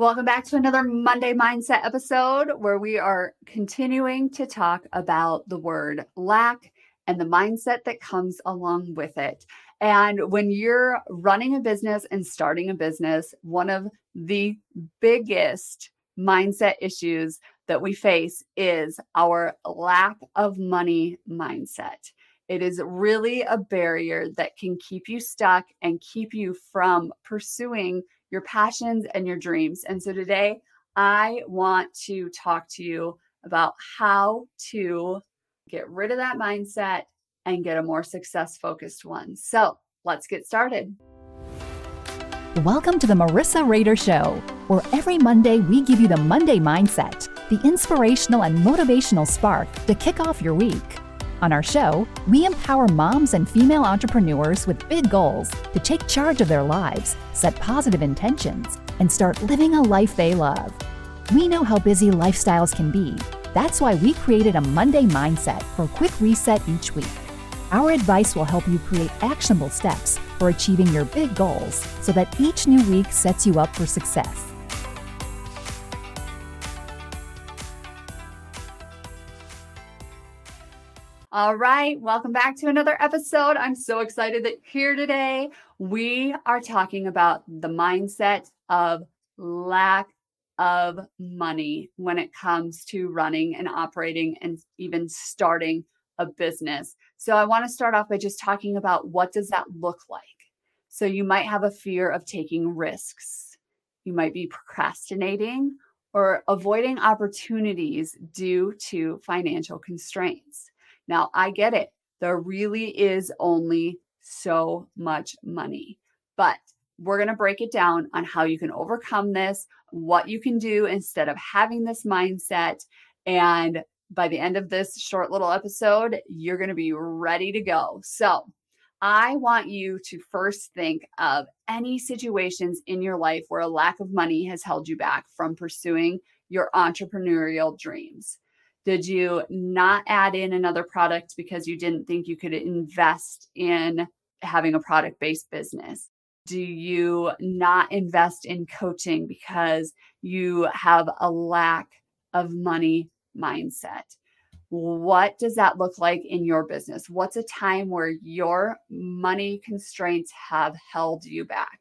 Welcome back to another Monday Mindset episode where we are continuing to talk about the word lack and the mindset that comes along with it. And when you're running a business and starting a business, one of the biggest mindset issues that we face is our lack of money mindset. It is really a barrier that can keep you stuck and keep you from pursuing your passions and your dreams. And so today, I want to talk to you about how to get rid of that mindset and get a more success focused one. So let's get started. Welcome to the Marissa Rehder Show, where every Monday we give you the Monday mindset, the inspirational and motivational spark to kick off your week. On our show, we empower moms and female entrepreneurs with big goals to take charge of their lives, set positive intentions, and start living a life they love. We know how busy lifestyles can be. That's why we created a Monday mindset for a quick reset each week. Our advice will help you create actionable steps for achieving your big goals so that each new week sets you up for success. All right, welcome back to another episode. I'm so excited that you're here today. We are talking about the mindset of lack of money when it comes to running and operating and even starting a business. So I want to start off by just talking about what does that look like? So you might have a fear of taking risks. You might be procrastinating or avoiding opportunities due to financial constraints. Now, I get it. There really is only so much money, but we're going to break it down on how you can overcome this, what you can do instead of having this mindset. And by the end of this short little episode, you're going to be ready to go. So, I want you to first think of any situations in your life where a lack of money has held you back from pursuing your entrepreneurial dreams. Did you not add in another product because you didn't think you could invest in having a product based business? Do you not invest in coaching because you have a lack of money mindset? What does that look like in your business? What's a time where your money constraints have held you back?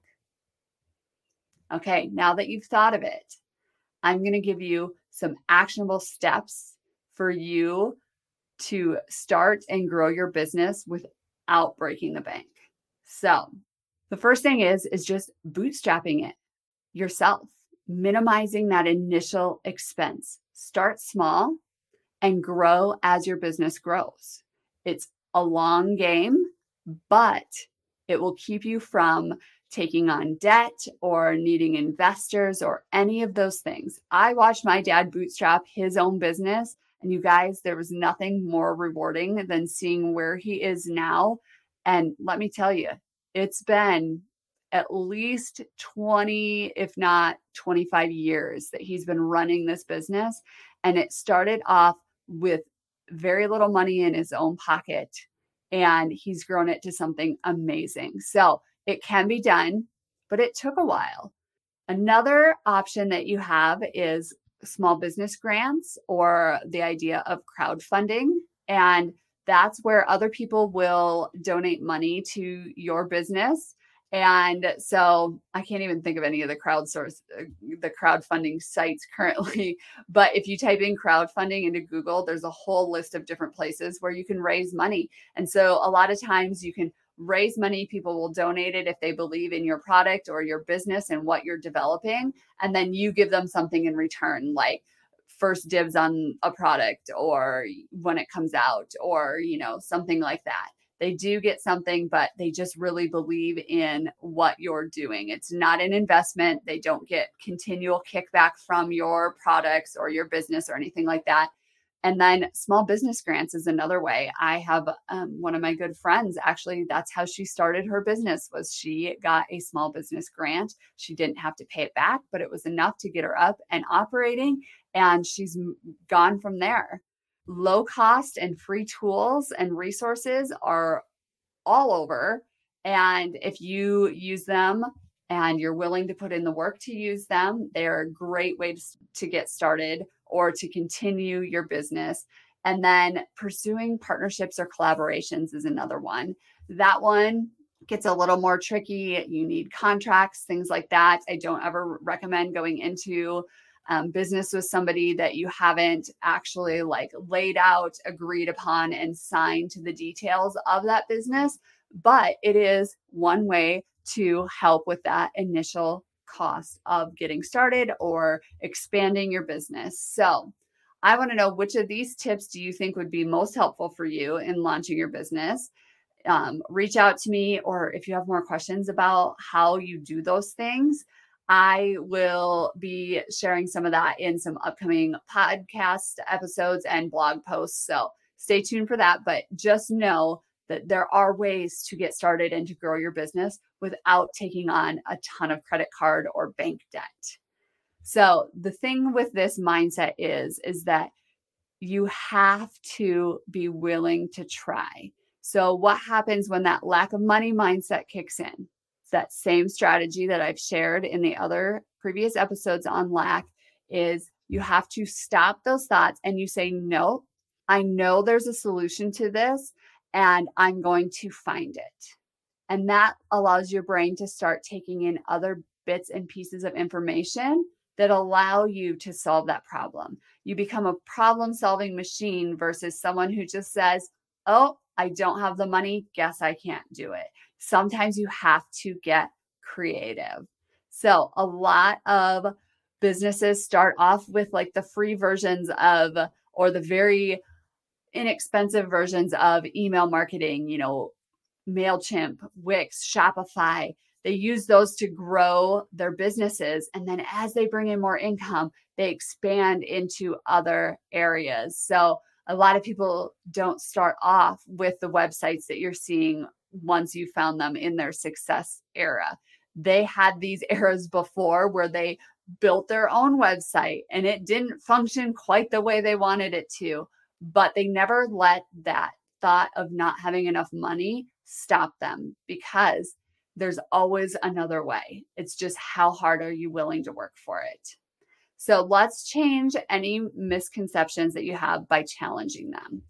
Okay, now that you've thought of it, I'm going to give you some actionable steps for you to start and grow your business without breaking the bank. So, the first thing is is just bootstrapping it yourself, minimizing that initial expense. Start small and grow as your business grows. It's a long game, but it will keep you from taking on debt or needing investors or any of those things. I watched my dad bootstrap his own business and you guys, there was nothing more rewarding than seeing where he is now. And let me tell you, it's been at least 20, if not 25 years that he's been running this business. And it started off with very little money in his own pocket. And he's grown it to something amazing. So it can be done, but it took a while. Another option that you have is small business grants or the idea of crowdfunding. And that's where other people will donate money to your business. And so I can't even think of any of the crowdsource, uh, the crowdfunding sites currently. But if you type in crowdfunding into Google, there's a whole list of different places where you can raise money. And so a lot of times you can raise money. People will donate it if they believe in your product or your business and what you're developing. And then you give them something in return, like first dibs on a product or when it comes out or, you know, something like that. They do get something, but they just really believe in what you're doing. It's not an investment. They don't get continual kickback from your products or your business or anything like that. And then small business grants is another way. I have um, one of my good friends, actually, that's how she started her business was she got a small business grant. She didn't have to pay it back, but it was enough to get her up and operating. And she's gone from there. Low cost and free tools and resources are all over. And if you use them and you're willing to put in the work to use them, they're a great way to, to get started or to continue your business. And then pursuing partnerships or collaborations is another one. That one gets a little more tricky. You need contracts, things like that. I don't ever recommend going into um, business with somebody that you haven't actually like laid out, agreed upon, and signed to the details of that business. But it is one way to help with that initial cost of getting started or expanding your business. So, I want to know which of these tips do you think would be most helpful for you in launching your business? Um, reach out to me, or if you have more questions about how you do those things, I will be sharing some of that in some upcoming podcast episodes and blog posts. So stay tuned for that. But just know that there are ways to get started and to grow your business without taking on a ton of credit card or bank debt. So the thing with this mindset is is that you have to be willing to try. So what happens when that lack of money mindset kicks in? It's that same strategy that I've shared in the other previous episodes on lack is you have to stop those thoughts and you say no, I know there's a solution to this and I'm going to find it. And that allows your brain to start taking in other bits and pieces of information that allow you to solve that problem. You become a problem solving machine versus someone who just says, Oh, I don't have the money. Guess I can't do it. Sometimes you have to get creative. So, a lot of businesses start off with like the free versions of, or the very inexpensive versions of email marketing, you know, MailChimp, Wix, Shopify they use those to grow their businesses. And then as they bring in more income, they expand into other areas. So a lot of people don't start off with the websites that you're seeing once you found them in their success era. They had these eras before where they built their own website and it didn't function quite the way they wanted it to, but they never let that thought of not having enough money stop them because there's always another way. It's just how hard are you willing to work for it? So let's change any misconceptions that you have by challenging them.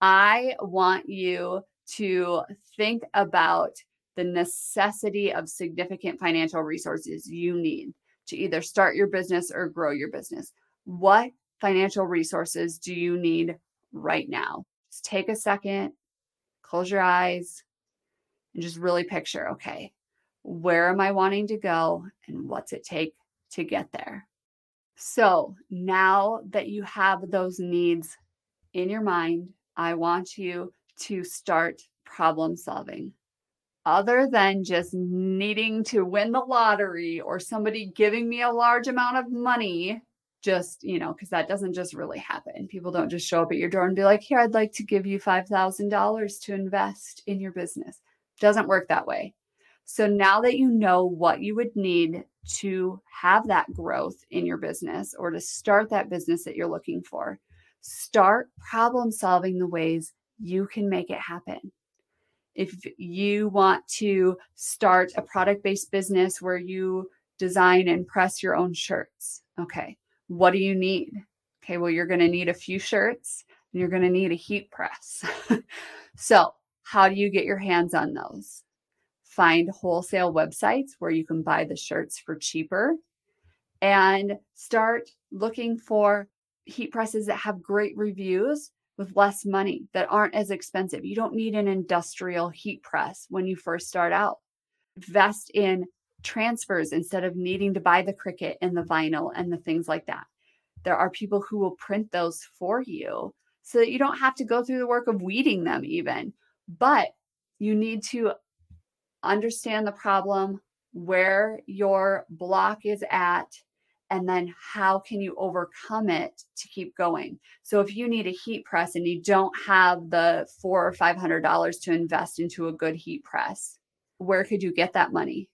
I want you to think about the necessity of significant financial resources you need to either start your business or grow your business. What financial resources do you need right now? Just take a second, close your eyes, and just really picture okay, where am I wanting to go and what's it take to get there? So now that you have those needs in your mind, I want you to start problem solving. Other than just needing to win the lottery or somebody giving me a large amount of money, just, you know, because that doesn't just really happen. People don't just show up at your door and be like, here, I'd like to give you $5,000 to invest in your business. Doesn't work that way. So now that you know what you would need to have that growth in your business or to start that business that you're looking for, start problem solving the ways you can make it happen. If you want to start a product based business where you design and press your own shirts, okay, what do you need? Okay, well, you're going to need a few shirts and you're going to need a heat press. so, how do you get your hands on those? Find wholesale websites where you can buy the shirts for cheaper and start looking for heat presses that have great reviews with less money that aren't as expensive. You don't need an industrial heat press when you first start out. Invest in transfers instead of needing to buy the Cricut and the vinyl and the things like that. There are people who will print those for you so that you don't have to go through the work of weeding them, even. But you need to understand the problem, where your block is at, and then how can you overcome it to keep going so if you need a heat press and you don't have the four or five hundred dollars to invest into a good heat press where could you get that money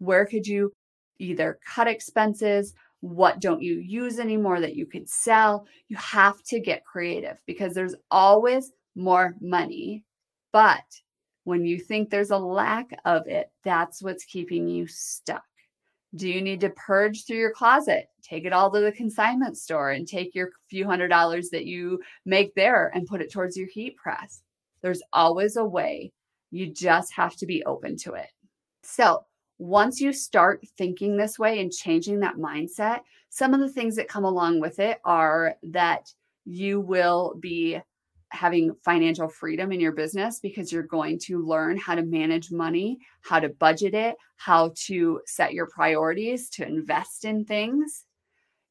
where could you either cut expenses what don't you use anymore that you could sell you have to get creative because there's always more money but when you think there's a lack of it, that's what's keeping you stuck. Do you need to purge through your closet? Take it all to the consignment store and take your few hundred dollars that you make there and put it towards your heat press. There's always a way. You just have to be open to it. So, once you start thinking this way and changing that mindset, some of the things that come along with it are that you will be having financial freedom in your business because you're going to learn how to manage money, how to budget it, how to set your priorities, to invest in things.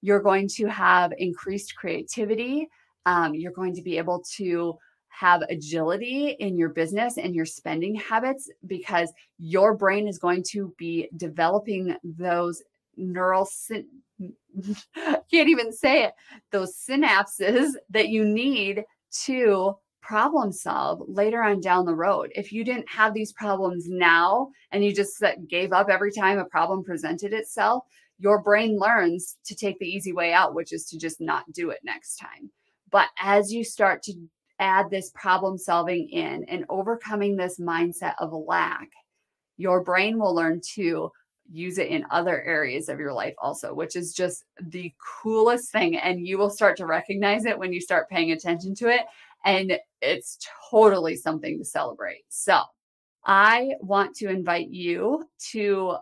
You're going to have increased creativity. Um, you're going to be able to have agility in your business and your spending habits because your brain is going to be developing those neural syn- can't even say it those synapses that you need to problem solve later on down the road. If you didn't have these problems now and you just gave up every time a problem presented itself, your brain learns to take the easy way out, which is to just not do it next time. But as you start to add this problem solving in and overcoming this mindset of lack, your brain will learn to use it in other areas of your life also, which is just the coolest thing. And you will start to recognize it when you start paying attention to it. And it's totally something to celebrate. So I want to invite you to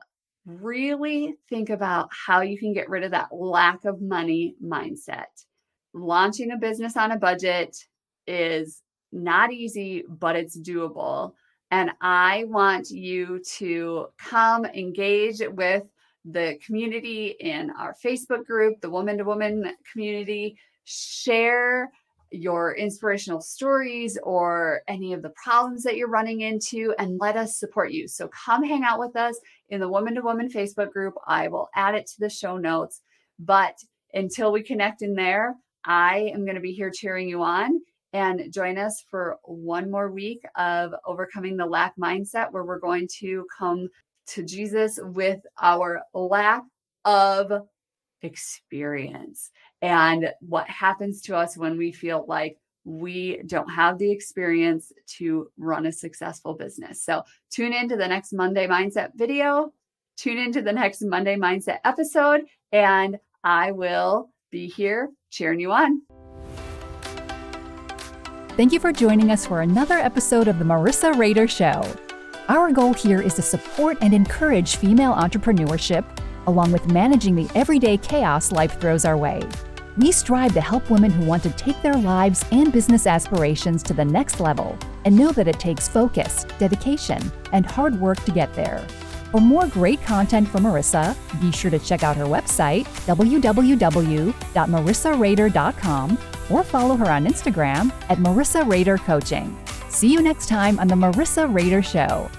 really think about how you can get rid of that lack of money mindset. Launching a business on a budget is not easy, but it's doable. And I want you to come engage with the community in our Facebook group, the Woman to Woman community. Share your inspirational stories or any of the problems that you're running into and let us support you. So come hang out with us in the Woman to Woman Facebook group. I will add it to the show notes. But until we connect in there, I am going to be here cheering you on and join us for one more week of overcoming the lack mindset where we're going to come to Jesus with our lack of experience and what happens to us when we feel like we don't have the experience to run a successful business. So, tune into the next Monday Mindset video, tune into the next Monday Mindset episode, and I will be here cheering you on. Thank you for joining us for another episode of The Marissa Rehder Show. Our goal here is to support and encourage female entrepreneurship, along with managing the everyday chaos life throws our way. We strive to help women who want to take their lives and business aspirations to the next level and know that it takes focus, dedication, and hard work to get there. For more great content from Marissa, be sure to check out her website, www.marissarehder.com or follow her on Instagram at Marissa Rehder Coaching. See you next time on The Marissa Rehder Show.